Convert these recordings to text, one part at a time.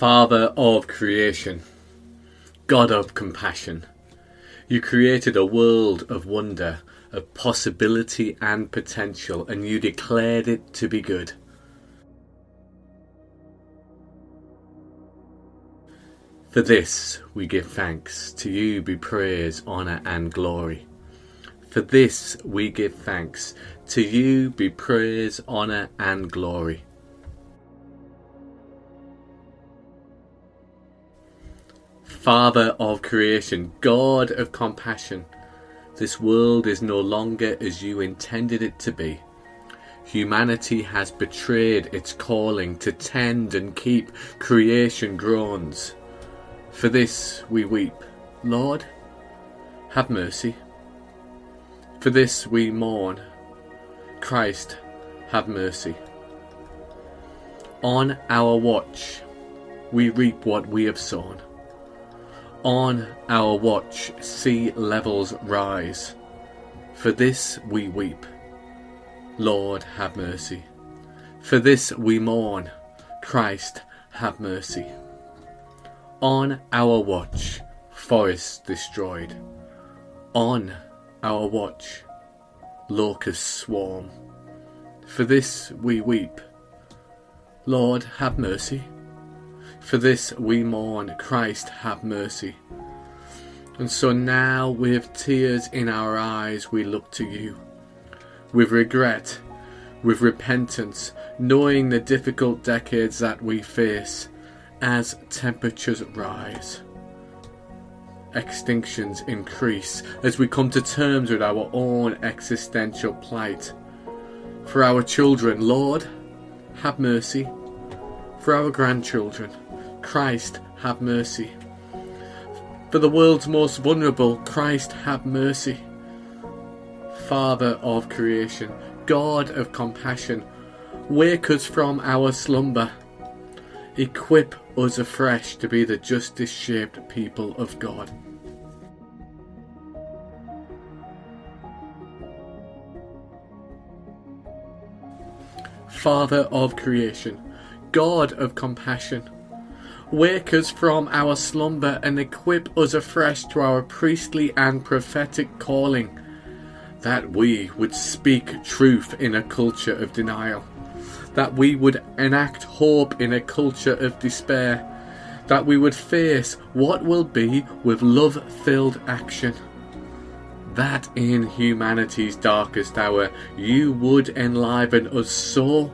Father of creation, God of compassion, you created a world of wonder, of possibility and potential, and you declared it to be good. For this we give thanks. To you be praise, honour, and glory. For this we give thanks. To you be praise, honour, and glory. Father of creation, God of compassion, this world is no longer as you intended it to be. Humanity has betrayed its calling to tend and keep creation groans. For this we weep. Lord, have mercy. For this we mourn. Christ, have mercy. On our watch, we reap what we have sown. On our watch, sea levels rise. For this we weep. Lord, have mercy. For this we mourn. Christ, have mercy. On our watch, forests destroyed. On our watch, locusts swarm. For this we weep. Lord, have mercy. For this we mourn, Christ have mercy. And so now, with tears in our eyes, we look to you. With regret, with repentance, knowing the difficult decades that we face as temperatures rise. Extinctions increase as we come to terms with our own existential plight. For our children, Lord, have mercy. For our grandchildren, Christ, have mercy. For the world's most vulnerable, Christ, have mercy. Father of creation, God of compassion, wake us from our slumber. Equip us afresh to be the justice shaped people of God. Father of creation, God of compassion, Wake us from our slumber and equip us afresh to our priestly and prophetic calling, that we would speak truth in a culture of denial, that we would enact hope in a culture of despair, that we would face what will be with love filled action. That in humanity's darkest hour you would enliven us so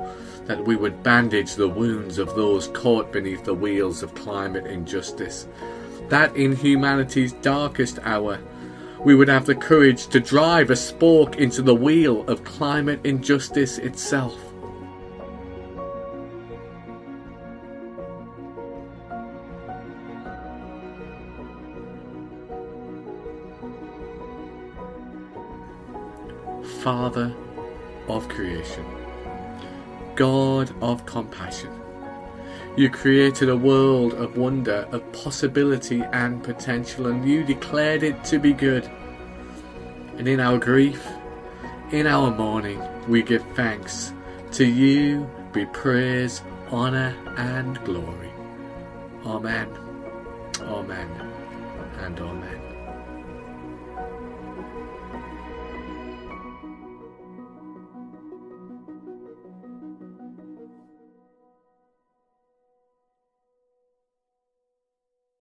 that we would bandage the wounds of those caught beneath the wheels of climate injustice. That in humanity's darkest hour, we would have the courage to drive a spoke into the wheel of climate injustice itself. Father of creation. God of compassion. You created a world of wonder, of possibility and potential, and you declared it to be good. And in our grief, in our mourning, we give thanks. To you be praise, honour, and glory. Amen. Amen. And amen.